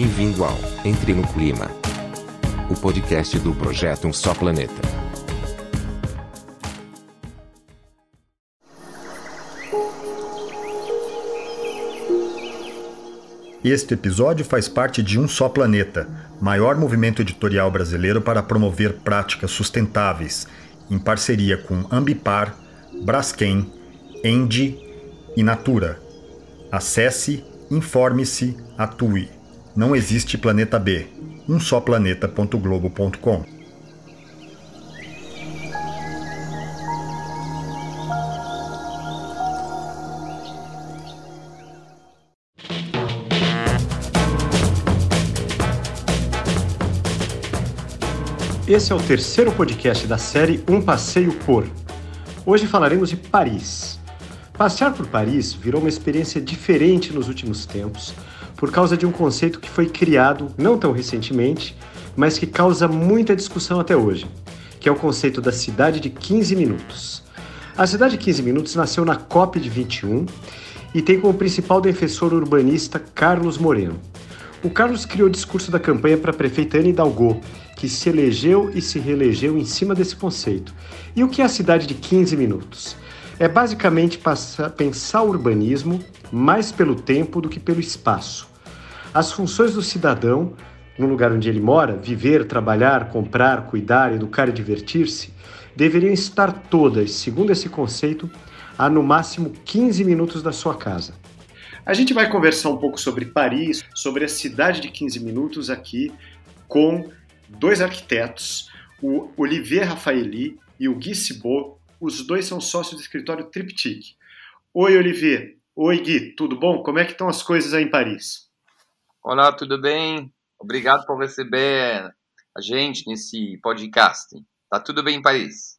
Bem-vindo ao Entre no Clima, o podcast do projeto Um Só Planeta. Este episódio faz parte de Um Só Planeta, maior movimento editorial brasileiro para promover práticas sustentáveis, em parceria com Ambipar, Braskem, Endi e Natura. Acesse, informe-se, atue. Não existe planeta B. Um só planeta.globo.com. Esse é o terceiro podcast da série Um Passeio por. Hoje falaremos de Paris. Passear por Paris virou uma experiência diferente nos últimos tempos, por causa de um conceito que foi criado não tão recentemente, mas que causa muita discussão até hoje, que é o conceito da cidade de 15 minutos. A cidade de 15 minutos nasceu na COP de 21 e tem como principal defensor urbanista Carlos Moreno. O Carlos criou o discurso da campanha para a prefeita Anne Hidalgo, que se elegeu e se reelegeu em cima desse conceito. E o que é a cidade de 15 minutos? É basicamente pensar o urbanismo mais pelo tempo do que pelo espaço. As funções do cidadão, no lugar onde ele mora, viver, trabalhar, comprar, cuidar, educar e divertir-se, deveriam estar todas, segundo esse conceito, a no máximo 15 minutos da sua casa. A gente vai conversar um pouco sobre Paris, sobre a cidade de 15 minutos aqui com dois arquitetos, o Olivier Rafaeli e o Gui Cibot. Os dois são sócios do escritório Triptych. Oi, Olivier. Oi, Gui. Tudo bom? Como é que estão as coisas aí em Paris? Olá, tudo bem? Obrigado por receber a gente nesse podcast. Tá tudo bem em Paris?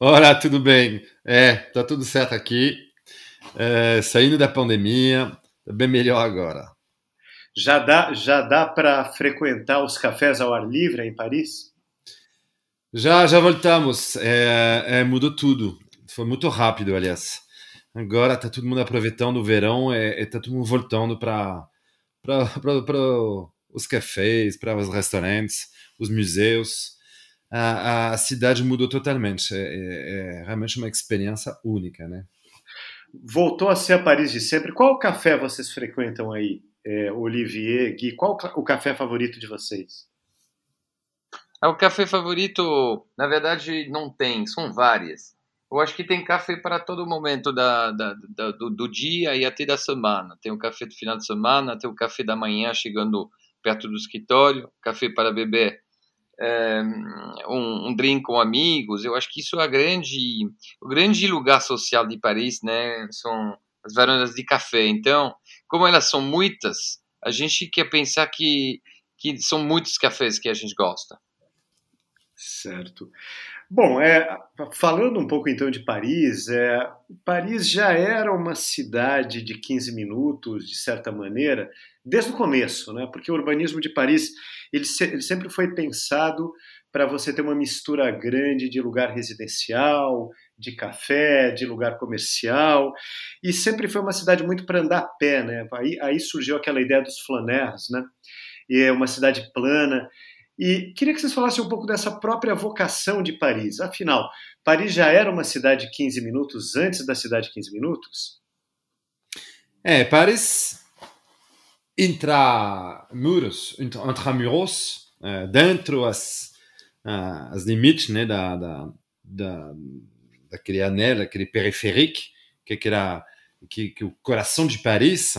Olá, tudo bem? É, tá tudo certo aqui. É, saindo da pandemia, tá bem melhor agora. Já dá, já dá para frequentar os cafés ao ar livre em Paris? Já, já voltamos. É, é, mudou tudo. Foi muito rápido, aliás. Agora está todo mundo aproveitando o verão e está todo mundo voltando para os cafés, para os restaurantes, os museus. A, a cidade mudou totalmente. É, é, é, realmente uma experiência única, né? Voltou a ser a Paris de sempre. Qual café vocês frequentam aí? é, Olivier, Gui, qual o café favorito de vocês? É, o café favorito, na verdade, não tem, são várias. Eu acho que tem café para todo momento da, da, da do, do, dia e até da semana. Tem o café do final de semana, tem o café da manhã chegando perto do escritório, café para beber é, um, um, drink com amigos. Eu acho que isso é a grande, o grande lugar social de Paris, né? São as varandas de café. Então, como elas são muitas, a gente quer pensar que, que são muitos cafés que a gente gosta. Certo. Bom, é, falando um pouco então de Paris, é, Paris já era uma cidade de 15 minutos, de certa maneira, desde o começo, né? porque o urbanismo de Paris ele, se, ele sempre foi pensado para você ter uma mistura grande de lugar residencial, de café, de lugar comercial, e sempre foi uma cidade muito para andar a pé, né? Aí, aí surgiu aquela ideia dos flaners, né? E é uma cidade plana. E queria que vocês falassem um pouco dessa própria vocação de Paris. Afinal, Paris já era uma cidade de 15 minutos antes da cidade de 15 minutos? É, Paris intramuros, intramuros, é, dentro as, as limites né, da, da, da daquele anel, aquele periférico, que, que, era, que, que o coração de Paris,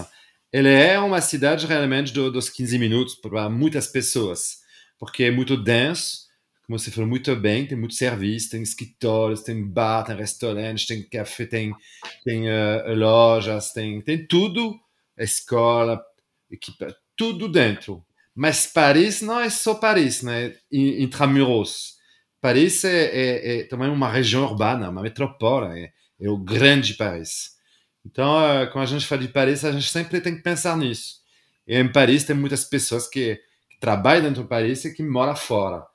ele é uma cidade realmente do, dos 15 minutos para muitas pessoas, porque é muito denso, como você falou muito bem, tem muito serviço, tem escritórios, tem bar, tem restaurante, tem café, tem, tem uh, lojas, tem, tem tudo, escola, equipa, tudo dentro. Mas Paris não é só Paris, né? Intramuros. Paris é, é, é, também uma região urbana, uma metrópole, é, é, o grande Paris. Então, uh, quando a gente fala de Paris, a gente sempre tem que pensar nisso. E em Paris tem muitas pessoas que, que trabalham dentro do Paris e que moram fora.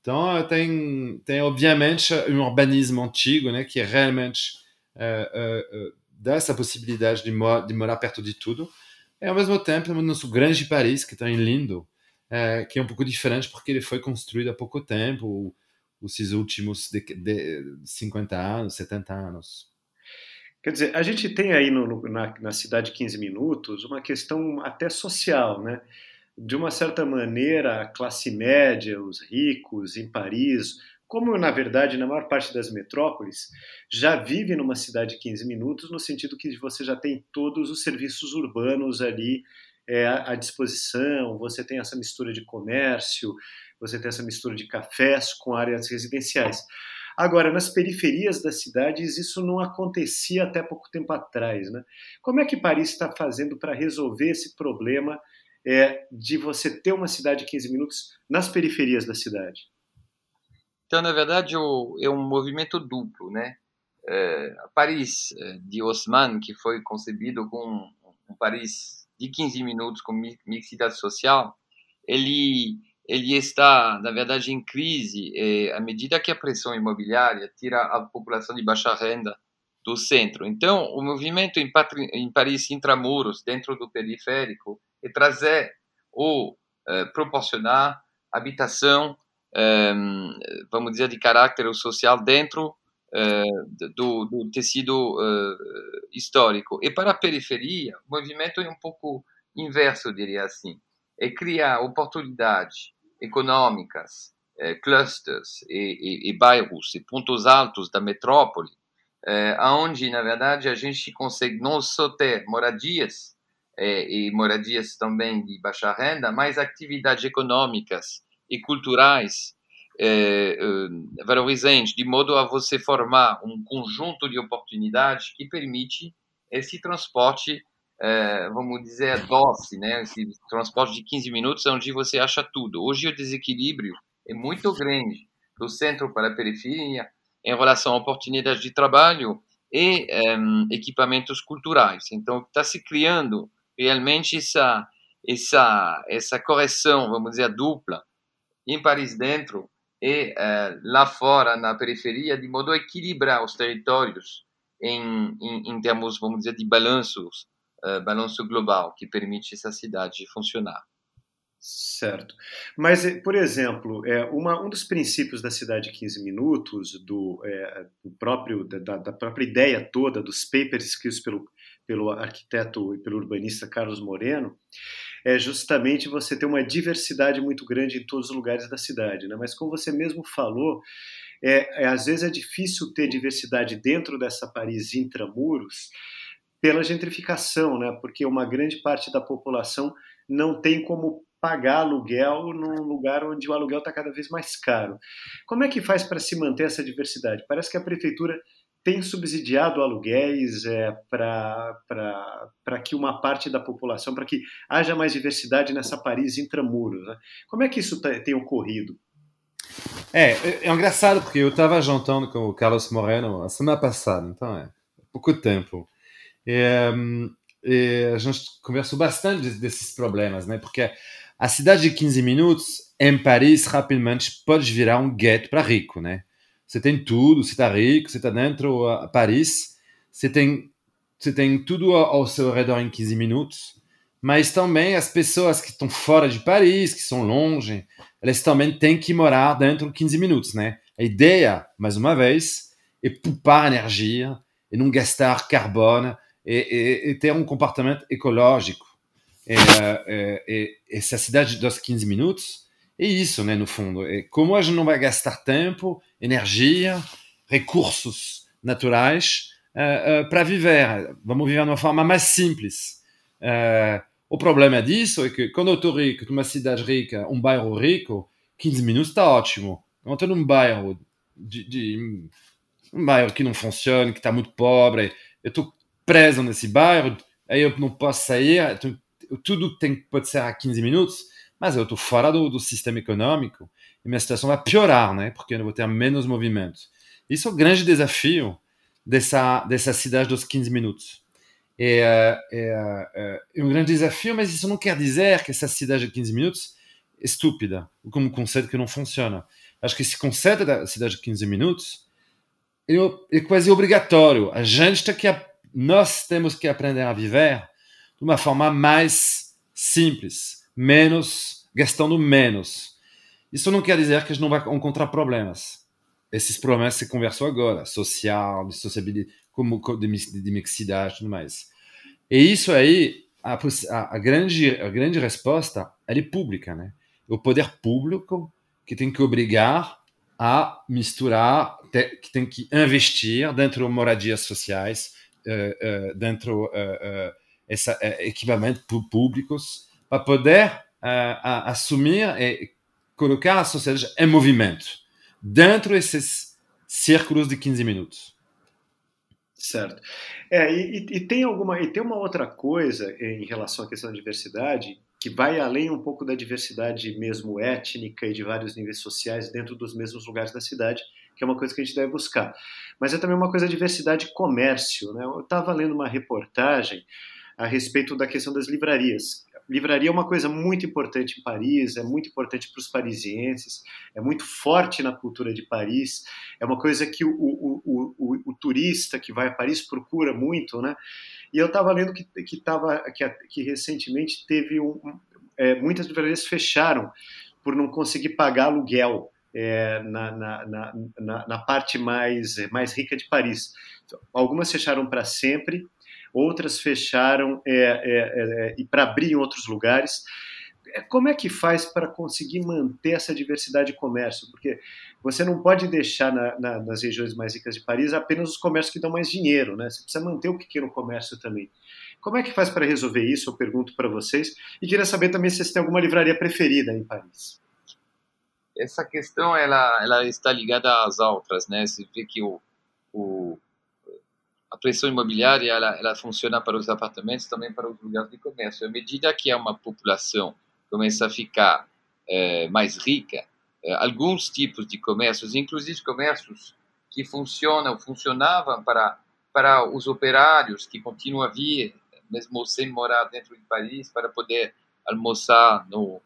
Então, tem, tem obviamente um urbanismo antigo, né, que realmente uh, dá essa possibilidade de, mor de morar perto de tudo. E ao mesmo tempo, temos nosso grande Paris, que está em lindo, é, que é um pouco diferente porque ele foi construído há pouco tempo, esses últimos de, de 50 anos, 70 anos. Quer dizer, a gente tem aí no, na, na cidade 15 minutos uma questão até social, né? De uma certa maneira, a classe média, os ricos em Paris, como na verdade na maior parte das metrópoles, já vive numa cidade de 15 minutos, no sentido que você já tem todos os serviços urbanos ali é, à disposição, você tem essa mistura de comércio, você tem essa mistura de cafés com áreas residenciais. Agora, nas periferias das cidades, isso não acontecia até pouco tempo atrás. Né? Como é que Paris está fazendo para resolver esse problema é, de você ter uma cidade de 15 minutos nas periferias da cidade? Então, na verdade, é um movimento duplo. Né? É, Paris é, de Haussmann, que foi concebido com um Paris de 15 minutos com mixidade social, ele ele está, na verdade, em crise é, à medida que a pressão imobiliária tira a população de baixa renda do centro. Então, o movimento em, em Paris intramuros, dentro do periférico, é trazer ou é, proporcionar habitação, é, vamos dizer, de caráter social dentro do, do, tecido histórico. E para a periferia, o movimento é um pouco inverso, eu diria assim é criar oportunidades econômicas, eh, clusters e, e, e, bairros e pontos altos da metrópole, eh, onde, na verdade, a gente consegue não só ter moradias eh, e moradias também de baixa renda, mas atividades econômicas e culturais eh, eh, valorizantes, de modo a você formar um conjunto de oportunidades que permite esse transporte é, vamos dizer, doce, né? Esse transporte de 15 minutos onde você acha tudo. Hoje o desequilíbrio é muito grande do centro para a periferia em relação a oportunidades de trabalho e equipamentos culturais. Então está se criando realmente essa essa essa correção, vamos dizer, dupla em Paris dentro e uh, lá fora na periferia, de modo a equilibrar os territórios em, em, em termos, vamos dizer, de balanços uh, balanço global que permite essa cidade funcionar. Certo. Mas, eh, por exemplo, é, uma, um dos princípios da cidade 15 minutos, do, é, do próprio, da, da, própria ideia toda dos papers escritos pelo, pelo arquiteto e pelo urbanista Carlos Moreno, é justamente você ter uma diversidade muito grande em todos os lugares da cidade. Né? Mas, como você mesmo falou, é, é, às vezes é difícil ter diversidade dentro dessa Paris intramuros, pela gentrificação, né? porque uma grande parte da população não tem como pagar aluguel num lugar onde o aluguel está cada vez mais caro. Como é que faz para se manter essa diversidade? Parece que a prefeitura tem subsidiado aluguéis é, para que uma parte da população, para que haja mais diversidade nessa Paris intramuros. Né? Como é que isso tá, tem ocorrido? É, é, é engraçado porque eu estava jantando com o Carlos Moreno a semana passada, então é pouco tempo. É, é, a gente conversou bastante desses problemas, né? Porque a cidade de 15 minutos em Paris rapidamente pode virar um gueto para rico, né? Você tem tudo, você está rico, você está dentro de Paris, você tem, você tem tudo ao seu redor em 15 minutos, mas também as pessoas que estão fora de Paris, que são longe, elas também têm que morar dentro de 15 minutos, né? A ideia, mais uma vez, é poupar energia e não gastar carbono e, e, e ter um comportamento ecológico. E, e, essa cidade dos 15 minutos é isso, né, no fundo. É como a gente não vai gastar tempo, energia, recursos naturais uh, uh, para viver. Vamos viver de uma forma mais simples. Uh, o problema disso é que quando eu estou rico, numa cidade rica, um bairro rico, 15 minutos está ótimo. Quando estou num bairro de, de, um bairro que não funciona, que está muito pobre, eu estou preso nesse bairro, aí eu não posso sair, tudo tem, pode ser a 15 minutos, mas eu estou fora do, do, sistema econômico e minha situação vai piorar, né? Porque eu vou ter menos movimento. Isso é o grande desafio dessa, dessa cidade dos 15 minutos. É, é, é, um grande desafio, mas isso não quer dizer que essa cidade de 15 minutos é estúpida, como conceito que não funciona. Acho que esse conceito da cidade de 15 minutos é, é quase obrigatório. A gente tem que nós temos que aprender a viver de uma forma mais simples, menos, gastando menos. Isso não quer dizer que a gente não vai encontrar problemas. Esses problemas se conversam agora, social, de sociabilidade, como de, de mixidade tudo mais. E isso aí, a, a, grande, a grande resposta é pública, né? O poder público que tem que obrigar a misturar, que tem que investir dentro de moradias sociais, uh, uh, dentro uh, essa, equipamentos públicos, para poder assumir e colocar a sociedade em movimento, dentro desses círculos de 15 minutos. Certo. É, e, e, tem alguma e tem uma outra coisa em relação à questão da diversidade que vai além um pouco da diversidade mesmo étnica e de vários níveis sociais dentro dos mesmos lugares da cidade, que é uma coisa que a gente deve buscar. Mas é também uma coisa de diversidade de comércio. Né? Eu estava lendo uma reportagem a respeito da questão das livrarias. Livraria é uma coisa muito importante em Paris, é muito importante para os parisienses, é muito forte na cultura de Paris, é uma coisa que o, o, o, o turista que vai a Paris procura muito, né? E eu estava lendo que, que, tava, que, que recentemente teve um, é, muitas livrarias fecharam por não conseguir pagar aluguel é, na, na, na, na, parte mais, mais rica de Paris. Então, algumas fecharam para sempre, outras fecharam é, é, é e para abrir em outros lugares. É, como é que faz para conseguir manter essa diversidade de comércio? Porque você não pode deixar na, na, nas regiões mais ricas de Paris apenas os comércios que dão mais dinheiro, né? Você precisa manter o pequeno comércio também. Como é que faz para resolver isso? Eu pergunto para vocês. E queria saber também se vocês têm alguma livraria preferida em Paris. Essa questão ela, ela está ligada às outras, né? Você vê que o, o a pressão imobiliária ela, ela funciona para os apartamentos também para os lugares de comércio. À medida que é uma população começa a ficar é, mais rica, é, alguns tipos de comércios, inclusive comércios que funcionam, funcionavam para para os operários que continuam a vir, mesmo sem morar dentro de Paris, para poder almoçar no,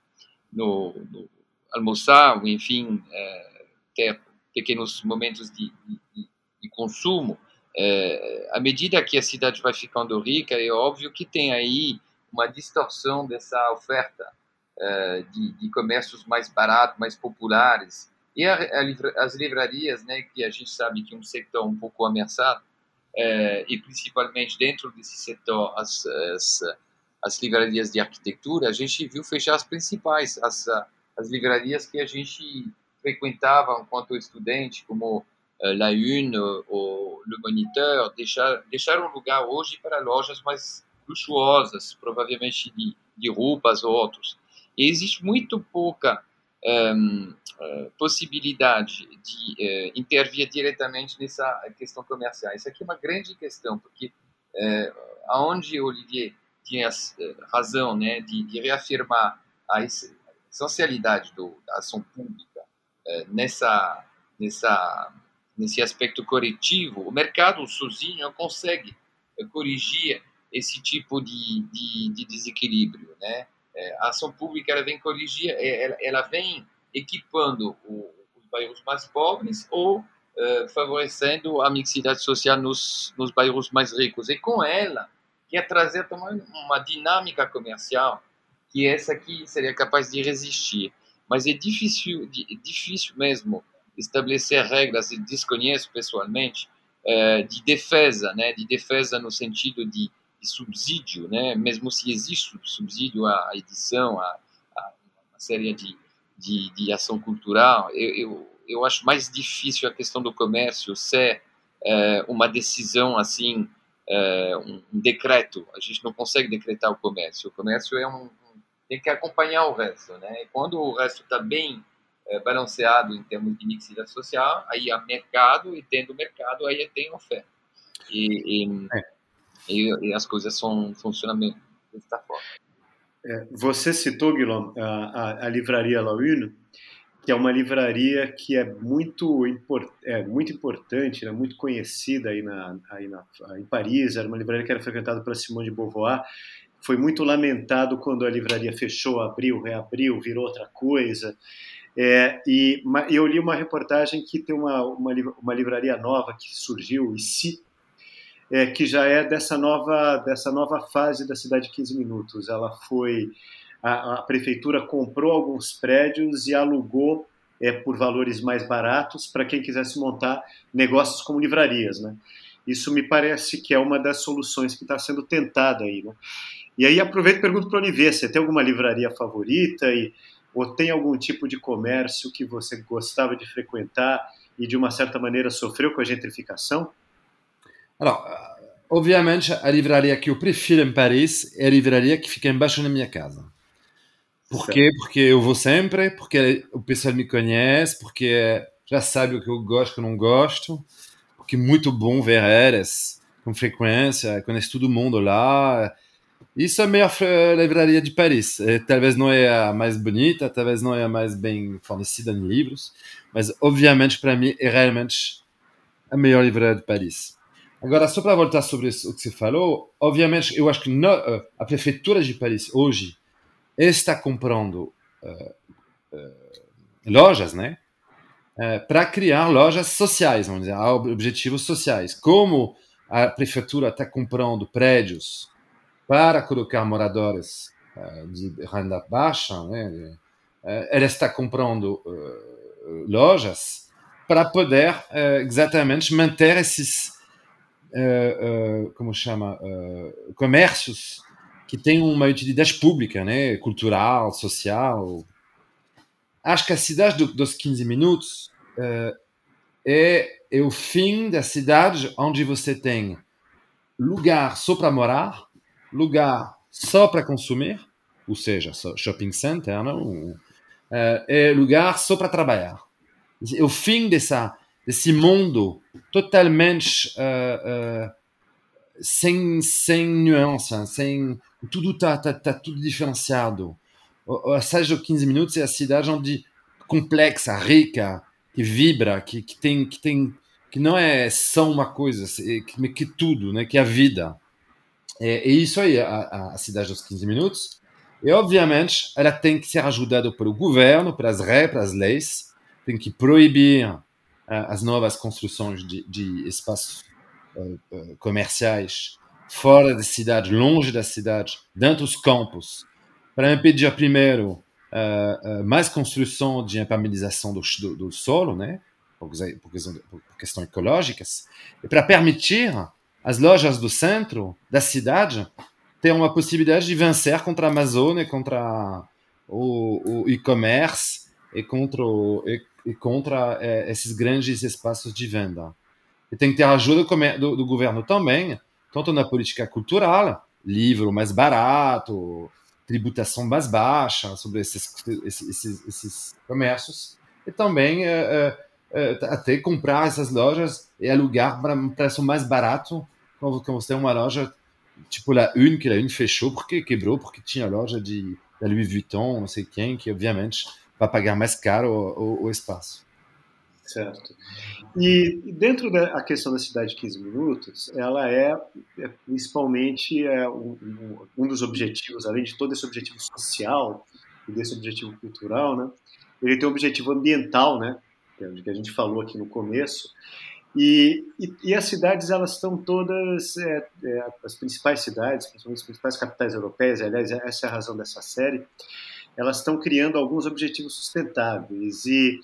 no, no almoçar, enfim, é, ter pequenos momentos de, de, de consumo. É, à medida que a cidade vai ficando rica, é óbvio que tem aí uma distorção dessa oferta uh, de, de, comércios mais baratos, mais populares. E a, a, as livrarias, né, que a gente sabe que é um setor um pouco ameaçado, uh, e principalmente dentro desse setor, as, as, as, livrarias de arquitetura, a gente viu fechar as principais, as, as livrarias que a gente frequentava enquanto estudante, como La Une ou Le Moniteur, deixar, deixaram lugar hoje para lojas mais luxuosas, provavelmente de, de roupas ou outros. E existe muito pouca um, uh, possibilidade de uh, intervir diretamente nessa questão comercial. Isso aqui é uma grande questão, porque uh, aonde Olivier tinha razão né, de, de reafirmar a essencialidade do, da ação pública nessa, nessa, nesse aspecto corretivo, o mercado sozinho consegue corrigir esse tipo de, de, de desequilíbrio, né? É, a ação pública ela vem corrigir, é, ela, ela vem equipando o, os bairros mais pobres ou uh, favorecendo a mixidade social nos, nos bairros mais ricos. E com ela, quer trazer também uma dinâmica comercial que essa aqui seria capaz de resistir. Mas é difícil, difícil mesmo estabelecer regras, desconheço pessoalmente, uh, de defesa, né, de defesa no sentido de de subsídio, né? mesmo se existe subsídio à edição, a, a uma série de, de, de, ação cultural, eu, eu, eu, acho mais difícil a questão do comércio ser é, uma decisão assim, é, um, um, decreto. A gente não consegue decretar o comércio. O comércio é um tem que acompanhar o resto, né? E quando o resto está bem é, balanceado em termos de mixidade social, aí há mercado e tendo mercado aí tem oferta. E, e é e, e as coisas são, funcionam dessa forma. É, você citou, Guilherme, a, a, a livraria La Une, que é uma livraria que é muito, import, é, muito importante, né, muito conhecida aí, na, aí na, em Paris, era uma livraria que era frequentada pela Simone de Beauvoir, foi muito lamentado quando a livraria fechou, abriu, reabriu, virou outra coisa. É, e, eu li uma reportagem que tem uma, uma, uma livraria nova que surgiu, ICI, é, que já é dessa nova, dessa nova fase da cidade 15 minutos. Ela foi a, a prefeitura comprou alguns prédios e alugou é, por valores mais baratos para quem quisesse montar negócios como livrarias, né? Isso me parece que é uma das soluções que está sendo tentada aí, né? E aí aproveito e pergunto para o Olivier, você tem alguma livraria favorita e ou tem algum tipo de comércio que você gostava de frequentar e de uma certa maneira sofreu com a gentrificação? Alors, obviamente, a livraria que eu prefiro em Paris é a livraria que fica embaixo da minha casa. Por certo. quê? Porque eu vou sempre, porque o pessoal me conhece, porque já sabe o que eu gosto e o que eu não gosto, porque é muito bom ver eles com frequência, conhece todo mundo lá. Isso é a melhor livraria de Paris. É, talvez não é a mais bonita, talvez não é a mais bem fornecida em livros, mas obviamente para mim é realmente a melhor livraria de Paris. Agora, só para voltar sobre o que você falou, obviamente eu acho que no, a prefeitura de Paris hoje está comprando uh, uh, lojas, né? Uh, para criar lojas sociais, vamos dizer, objetivos sociais. Como a prefeitura está comprando prédios para colocar moradores de renda baixa, né? ela está comprando lojas para poder exatamente manter esses, como chama, comércios que tem uma utilidade pública, né? cultural, social. Acho que a cidade do, dos 15 minutos é, é o fim da cidade onde você tem lugar só para morar, lugar só para consumir, ou seja, shopping center, não? Uh, é lugar só para trabalhar. O fim dessa, desse mundo totalmente uh, uh, sem, sem nuance, sem tudo está tá, tá tudo diferenciado. A cidade de 15 minutos é a cidade onde complexa, rica, que vibra, que, que tem que tem que não é só uma coisa, que, que tudo, né? Que é a vida. É, é isso aí a, a cidade dos 15 minutos. E obviamente ela tem que ser ajudada pelo governo, pelas regras, pelas leis, tem que proibir uh, as novas construções de, de espaços uh, uh, comerciais fora da cidade, longe da cidade, dentro dos campos, para impedir primeiro mais construção de impermeabilização do, do, do, solo, né, por, por, por questões ecológicas, e para permitir as lojas do centro da cidade ter uma possibilidade de vencer contra a Amazônia, contra o, o e-commerce e contra, o, e, e contra é, esses grandes espaços de venda. E tem que ter a ajuda do, do governo também, tanto na política cultural, livro mais barato, tributação mais baixa sobre esses, esses, esses comércios, e também é, é, até comprar essas lojas e alugar para um preço mais barato, quando você tem uma loja tipo a Une, que a Une fechou porque quebrou, porque tinha loja de da Louis Vuitton, não sei quem, que obviamente vai pagar mais caro o, espaço. Certo. E dentro da questão da cidade de 15 minutos, ela é, é principalmente é, um, um, dos objetivos, além de todo esse objetivo social e desse objetivo cultural, né? Ele tem um objetivo ambiental, né? É que a gente falou aqui no começo. E, e, e as cidades, elas estão todas, é, é, as principais cidades, principalmente as principais capitais europeias, aliás, essa é a razão dessa série, elas estão criando alguns objetivos sustentáveis e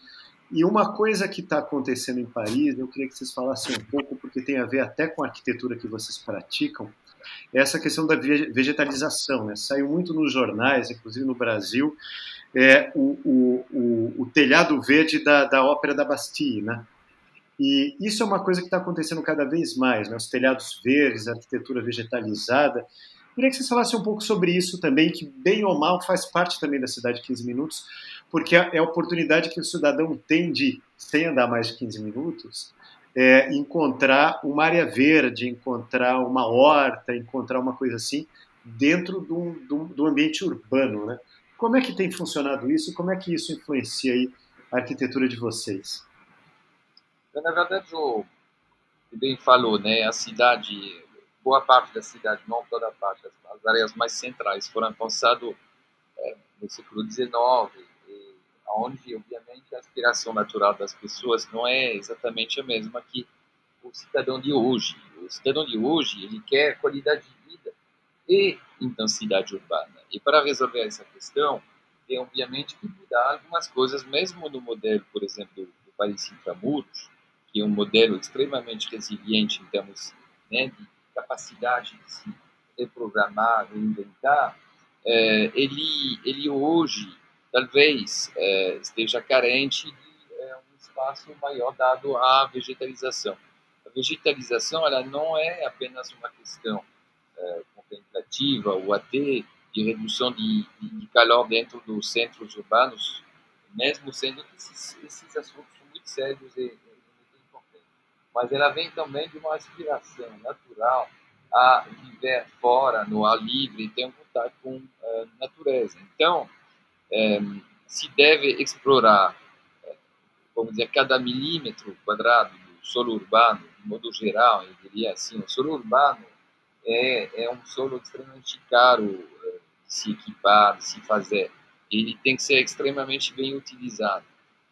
e uma coisa que está acontecendo em Paris, eu queria que vocês falassem um pouco, porque tem a ver até com a arquitetura que vocês praticam, é essa questão da vegetalização. Né? Saiu muito nos jornais, inclusive no Brasil, é, o, o, o, o telhado verde da, da Ópera da Bastille. Né? E isso é uma coisa que está acontecendo cada vez mais, né? os telhados verdes, a arquitetura vegetalizada. Queria que vocês falassem um pouco sobre isso também, que bem ou mal faz parte também da cidade 15 minutos, porque é a oportunidade que o cidadão tem de, sem andar mais de 15 minutos, é, encontrar uma área verde, encontrar uma horta, encontrar uma coisa assim dentro do, do, do ambiente urbano, né? Como é que tem funcionado isso? Como é que isso influencia aí a arquitetura de vocês? Na verdade, o que bem falou, né? A cidade, boa parte da cidade, não toda a parte, as, áreas mais centrais foram pensadas é, no século XIX, onde, obviamente, a aspiração natural das pessoas não é exatamente a mesma que o cidadão de hoje. O cidadão de hoje ele quer qualidade de vida e intensidade urbana. E para resolver essa questão, tem obviamente que mudar algumas coisas, mesmo no modelo, por exemplo, do Paris Intramuros, é um modelo extremamente resiliente em termos né, de capacidade de se reprogramar, reinventar, é, ele, ele hoje talvez é, esteja carente de é, um espaço maior dado à vegetalização. A vegetalização ela não é apenas uma questão é, contemplativa ou até de redução de, de, calor dentro dos centros urbanos, mesmo sendo que esses, esses assuntos são muito sérios e, e. Mas ela vem também de uma aspiração natural a viver fora, no ar livre, ter um contato com a uh, natureza. Então, um, se deve explorar, vamos dizer, cada milímetro quadrado do solo urbano, de modo geral, eu diria assim, o solo urbano é, é um solo extremamente caro de se equipar, de se fazer. Ele tem que ser extremamente bem utilizado.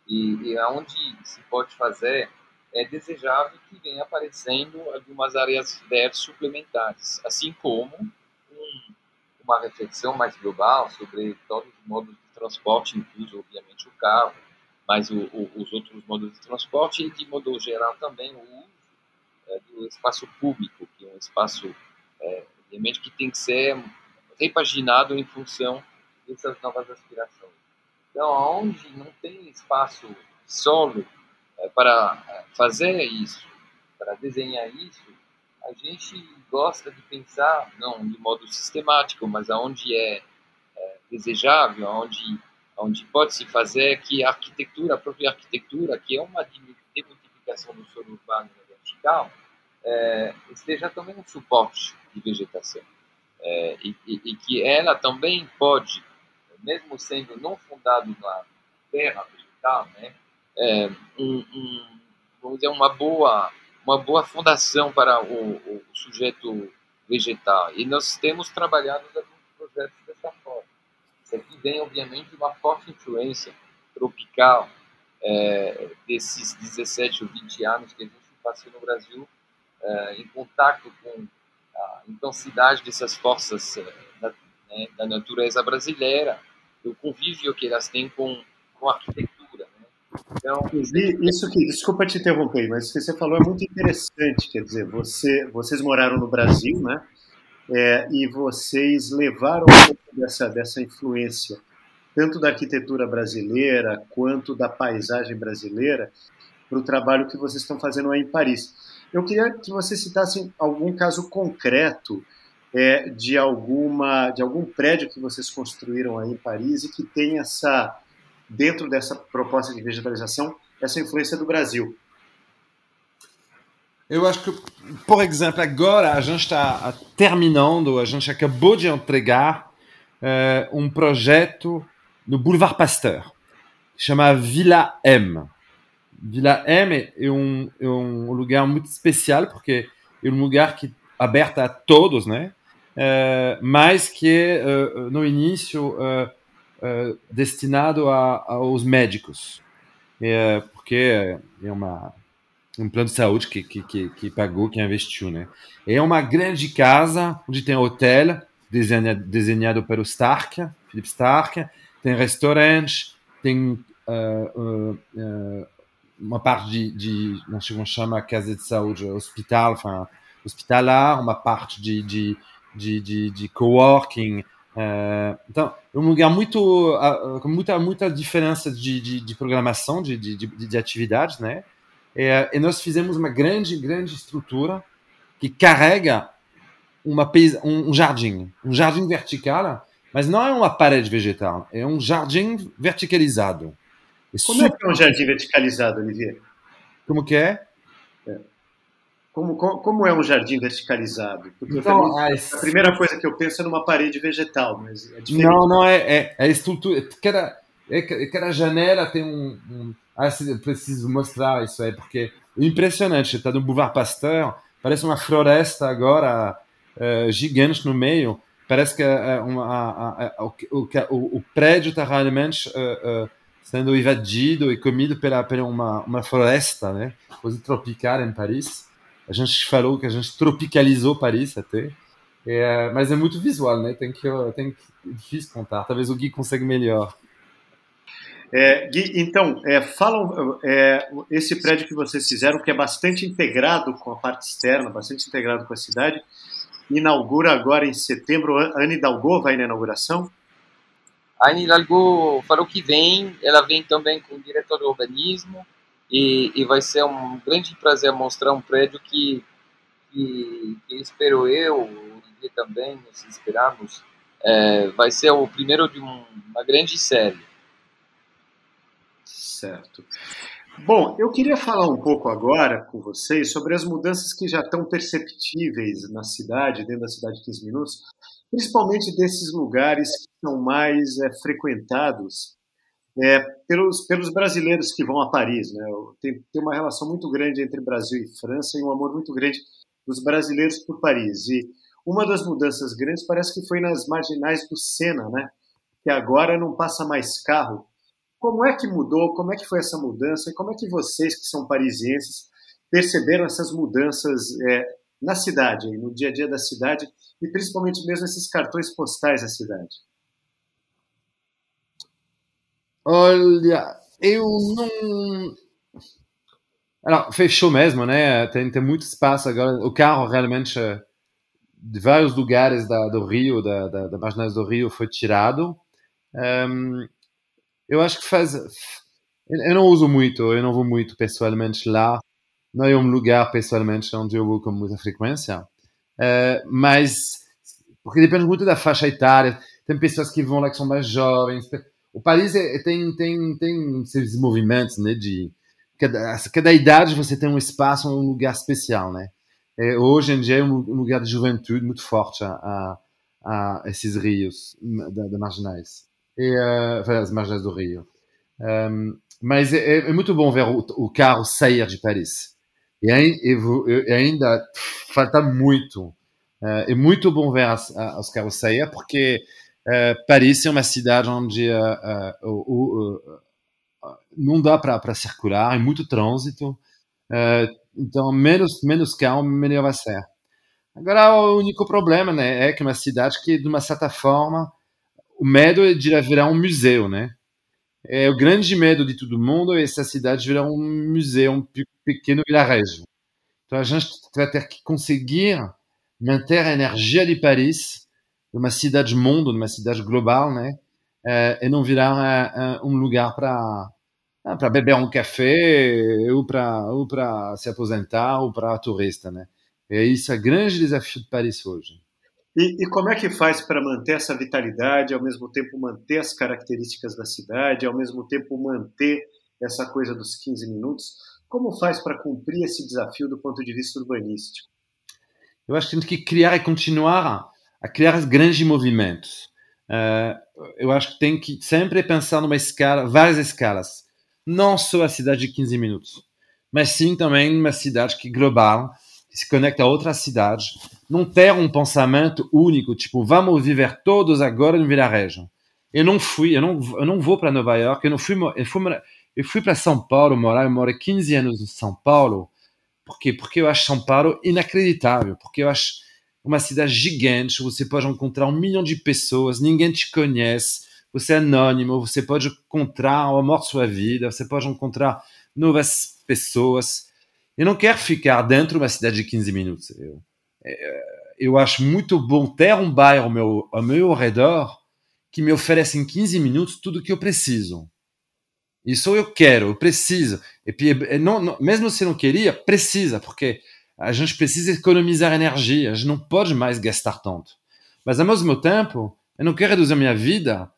E, e aonde se pode fazer é desejável que venha aparecendo algumas áreas verdes suplementares, assim como um, uma reflexão mais global sobre todos os modos de transporte, incluso, obviamente, o carro, mas o, o, os outros modos de transporte e, de modo geral, também o uso é, do espaço público, que é um espaço, é, obviamente, que tem que ser repaginado em função dessas novas aspirações. Então, onde não tem espaço solo para é, fazer isso, para desenhar isso, a gente gosta de pensar, não de modo sistemático, mas aonde é, é desejável, aonde, aonde pode se fazer que a arquitetura, a própria arquitetura, que é uma demultiplicação do solo urbano vertical, é, esteja também um suporte de vegetação. É, e, e, e, que ela também pode, mesmo sendo não fundado na terra vegetal, né, é, um, um, vamos dizer, uma boa, uma boa fundação para o, o, sujeito vegetal. E nós temos trabalhado alguns projetos dessa forma. Isso aqui vem, obviamente, uma forte influência tropical é, desses 17 ou 20 anos que a gente passou no Brasil é, em contato com a intensidade dessas forças é, da, né, da natureza brasileira, o convívio que elas têm com, com a arquitetura então, isso que, desculpa te interromper, mas o que você falou é muito interessante. Quer dizer, você, vocês moraram no Brasil, né? É, e vocês levaram um pouco dessa, dessa influência, tanto da arquitetura brasileira quanto da paisagem brasileira, para o trabalho que vocês estão fazendo aí em Paris. Eu queria que você citasse algum caso concreto é, de, alguma, de algum prédio que vocês construíram aí em Paris e que tem essa dentro dessa proposta de vegetalização, essa influência do Brasil? Eu acho que, por exemplo, agora a gente está terminando, a gente acabou de entregar uh, um projeto no Boulevard Pasteur, chama Vila M. Vila M é um, é um lugar muito especial, porque é um lugar que aberto a todos, né? Uh, mas que uh, no início uh, destinado a, aos médicos, é, porque é uma um plano de saúde que, que, que, que, pagou, que investiu, né? É uma grande casa onde tem hotel desenhado, desenhado pelo Stark, Philip Stark, tem restaurante, tem uh, uh, uma parte de, de não sei como chama, casa de saúde, hospital, enfin, hospitalar, uma parte de, de, de, de, de coworking, é, então, é um lugar muito com muita muita diferença de, de, de programação de, de, de, atividades, né? É, e nós fizemos uma grande grande estrutura que carrega uma um, um jardim, um jardim vertical, mas não é uma parede vegetal, é um jardim verticalizado. É Como super... é que é um jardim verticalizado, Olivier? Como que é? Como, como, é um jardim verticalizado? Porque então, também, a primeira coisa que eu penso é numa parede vegetal, mas é diferente. Não, não, é, é, é a estrutura. Cada, é, cada janela tem um. um ah, preciso mostrar isso aí, porque é impressionante. Está no Boulevard Pasteur, parece uma floresta agora uh, gigante no meio. Parece que uh, uma, a, a, o, o, o, prédio está realmente uh, sendo invadido e comido pela, pela uma, uma floresta, né? Coisa tropical em Paris. A gente falou que a gente tropicalizou Paris até. É, mas é muito visual, né? Tem que, tem que, é difícil contar. Talvez o Gui consiga melhor. É, Gui, então, é, falam é, esse prédio que vocês fizeram, que é bastante integrado com a parte externa, bastante integrado com a cidade, inaugura agora em setembro. A Ana Hidalgo vai na inauguração? A Ana Hidalgo falou que vem, ela vem também com o diretor do urbanismo, e, e vai ser um grande prazer mostrar um prédio que, que, que espero eu, e também nos inspiramos, é, vai ser o primeiro de um, uma grande série. Certo. Bom, eu queria falar um pouco agora com vocês sobre as mudanças que já estão perceptíveis na cidade, dentro da cidade de 15 minutos, principalmente desses lugares que são mais é, frequentados é, pelos, pelos brasileiros que vão a Paris. Né? Tem, tem uma relação muito grande entre Brasil e França e um amor muito grande dos brasileiros por Paris. E uma das mudanças grandes parece que foi nas marginais do Sena, né? que agora não passa mais carro. Como é que mudou? Como é que foi essa mudança? E como é que vocês, que são parisienses, perceberam essas mudanças é, na cidade, no dia a dia da cidade, e principalmente mesmo esses cartões postais da cidade? Olha, eu não. Alors, fechou mesmo, né? Tem, tem muito espaço agora. O carro realmente de vários lugares da, do Rio, da, da, da marginais do Rio, foi tirado. Um, eu acho que faz. Eu não uso muito, eu não vou muito pessoalmente lá. Não é um lugar pessoalmente onde eu vou com muita frequência. Uh, mas, porque depende muito da faixa etária. Tem pessoas que vão lá que são mais jovens o Paris é, tem, tem, tem esses movimentos, né, de cada, cada idade você tem um espaço, um lugar especial, né? É, hoje em dia é um, lugar de juventude muito forte a, a, esses rios da, da marginais, e, uh, as marginais do Rio. Um, mas é, é, muito bom ver o, o, carro sair de Paris. E, e ainda falta muito. Uh, é muito bom ver as, os carros sair, porque Paris é uma cidade onde uh, uh, não dá para circular, é muito trânsito, então menos, menos calmo, melhor vai ser. Agora, o único problema né, é que é uma cidade que, de uma certa forma, o medo é de virar um museu, né? É o grande medo de todo mundo é essa cidade virar um museu, um pequeno vilarejo. Então a gente vai ter que conseguir manter a energia de Paris numa cidade mundo, numa cidade global, né? Uh, e não virar uh, um lugar para para beber um café ou para ou para se aposentar ou para turista, né? É isso é o grande desafio de Paris hoje. E, e como é que faz para manter essa vitalidade, ao mesmo tempo manter as características da cidade, ao mesmo tempo manter essa coisa dos 15 minutos? Como faz para cumprir esse desafio do ponto de vista urbanístico? Eu acho que tem que criar e continuar a criar grandes movimentos. Uh, eu acho que tem que sempre pensar numa escala, várias escalas. Não só a cidade de 15 minutos, mas sim também uma cidade que global, que se conecta a outras cidades. Não ter um pensamento único, tipo, vamos viver todos agora no vilarejo. Eu não fui, eu não, eu não vou para Nova York, eu não fui, eu fui, eu fui para São Paulo morar, eu morei 15 anos em São Paulo. Por quê? Porque eu acho São Paulo inacreditável, porque eu acho uma cidade gigante, você pode encontrar um milhão de pessoas, ninguém te conhece, você é anônimo, você pode encontrar o amor de sua vida, você pode encontrar novas pessoas. Eu não quero ficar dentro de uma cidade de 15 minutos. Eu, é, eu acho muito bom ter um bairro ao meu, ao meu redor que me oferece em 15 minutos tudo o que eu preciso. Isso eu quero, eu preciso. E não, não, mesmo se não queria, precisa, porque a gente precisa economizar energia, a gente não pode mais gastar tanto. Mas ao mesmo tempo, eu não quero reduzir a minha vida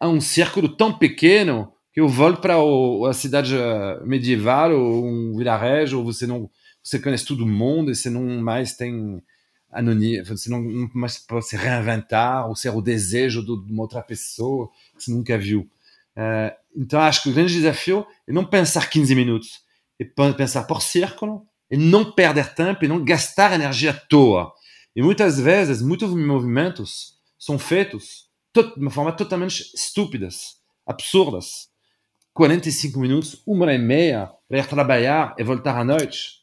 a um círculo tão pequeno que eu volto para a cidade eh, medieval ou um vilarejo, ou você não você conhece todo mundo e você não mais tem anônimo, você não, não mais pode se reinventar ou ser o desejo de uma outra pessoa que você nunca viu. Uh, então acho que o grande desafio é não pensar 15 minutos, é pensar por círculo e não perder tempo e não gastar energia à toa. E muitas vezes, muitos movimentos são feitos de uma forma totalmente estúpidas, absurdas. 45 minutos, uma hora e meia para ir trabalhar e voltar à noite.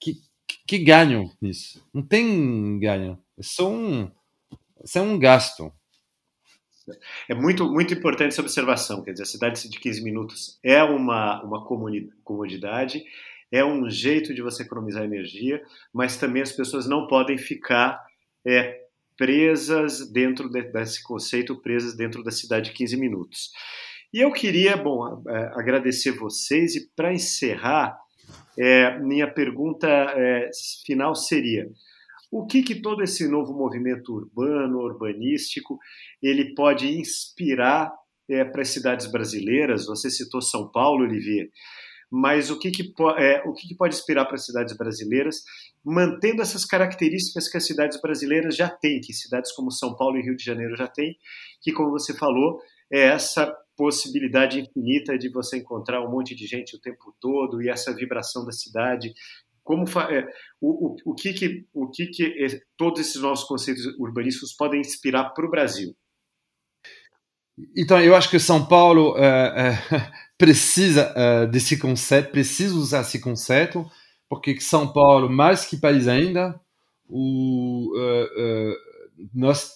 Que, que ganho nisso? Não tem ganho. É só um, é um gasto. É muito, muito importante essa observação. Quer dizer, a cidade de 15 minutos é uma, uma comodidade, é um jeito de você economizar energia, mas também as pessoas não podem ficar é, presas dentro de, desse conceito, presas dentro da cidade de 15 minutos. E eu queria, bom, é, agradecer vocês e para encerrar, é, minha pergunta é, final seria: o que, que todo esse novo movimento urbano, urbanístico, ele pode inspirar é, para as cidades brasileiras? Você citou São Paulo, Olivier, mas o que, que, é, o que, que pode inspirar para as cidades brasileiras, mantendo essas características que as cidades brasileiras já têm, que cidades como São Paulo e Rio de Janeiro já têm, que, como você falou, é essa possibilidade infinita de você encontrar um monte de gente o tempo todo e essa vibração da cidade como é, o, o, o, que que o que que é, todos esses novos conceitos urbanísticos podem inspirar para o Brasil? Então eu acho que São Paulo uh, uh, precisa uh, desse conceito, precisa usar esse conceito, porque São Paulo mais que país ainda, o, nós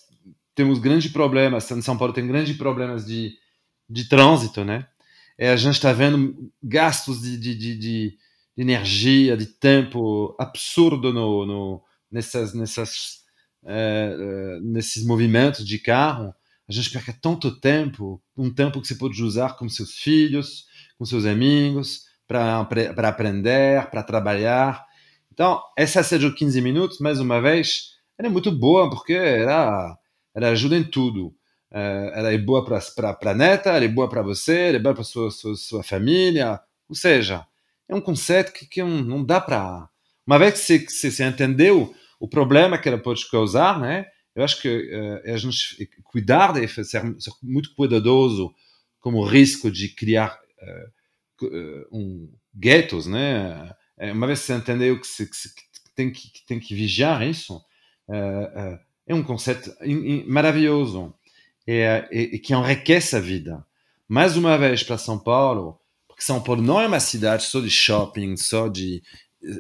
temos grandes problemas. São Paulo tem grandes problemas de de trânsito, né? É, a gente está vendo gastos de, de, de, de energia, de tempo absurdo no, no nessas, nessas, nesses movimentos de carro. A gente perde tanto tempo, um tempo que você pode usar com seus filhos, com seus amigos, para aprender, para trabalhar. Então, essa série de 15 minutos, mais uma vez, ela é muito boa porque ela, ela ajuda em tudo. ela é boa para o planeta, ela é boa para você, ela é boa para sua, sua, sua família. Ou seja, é um conceito que, que não dá para. Uma vez que você, que você, entendeu o problema que ela pode causar, né? Eu acho que uh, a gente cuidar de ser, ser, muito cuidadoso com o risco de criar uh, um guetos, né? Uma vez que você entendeu que, você, que, tem, que, que tem que vigiar isso, uh, é um conceito in, in, maravilhoso e, e, e que enriquece a vida. Mais uma vez para São Paulo, porque São Paulo não é uma cidade só de shopping, só de,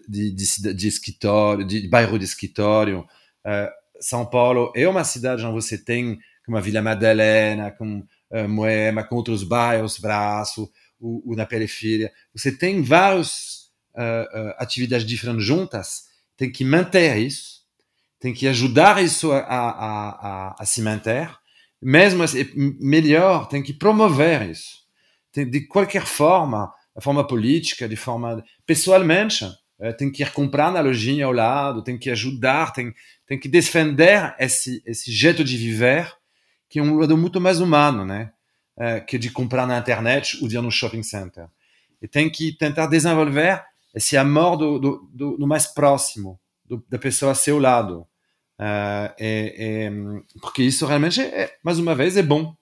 de, de, de escritório, de bairro de escritório. Uh, São Paulo é uma cidade onde você tem como a Vila Madalena, com uh, Moema, com outros bairros, Braço, ou na periferia. Você tem várias uh, atividades diferentes juntas, tem que manter isso, tem que ajudar isso a, a, a, a se manter, mesmo assim, melhor, tem que promover isso. De qualquer forma, de forma política, de forma pessoalmente, eh, tem que ir comprar na lojinha ao lado, tem que ajudar, tem, tem que defender esse, esse jeito de viver, que é um lado muito mais humano, né? É, que de comprar na internet ou de ir no shopping center. E tem que tentar desenvolver esse amor do, do, do, do mais próximo, do, da pessoa ao seu lado. É, é, porque isso realmente, é, mais uma vez, é bom.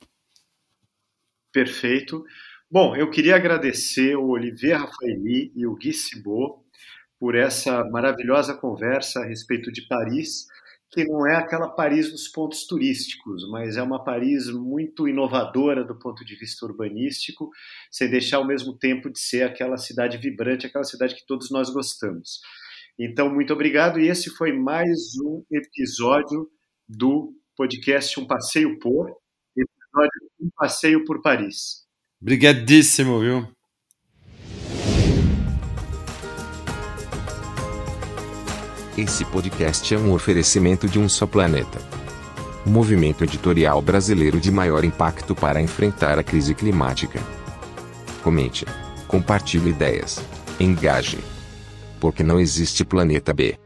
Perfeito. Bom, eu queria agradecer o Olivier Rafaeli e o Gui Cibot por essa maravilhosa conversa a respeito de Paris, que não é aquela Paris dos pontos turísticos, mas é uma Paris muito inovadora do ponto de vista urbanístico, sem deixar ao mesmo tempo de ser aquela cidade vibrante, aquela cidade que todos nós gostamos. Então, muito obrigado, e esse foi mais um episódio do podcast Um Passeio por, episódio Um Passeio por Paris. Obrigadíssimo, viu? Esse podcast é um oferecimento de um só planeta. Movimento editorial brasileiro de maior impacto para enfrentar a crise climática. Comente, compartilhe ideias, engaje. Porque não existe planeta B.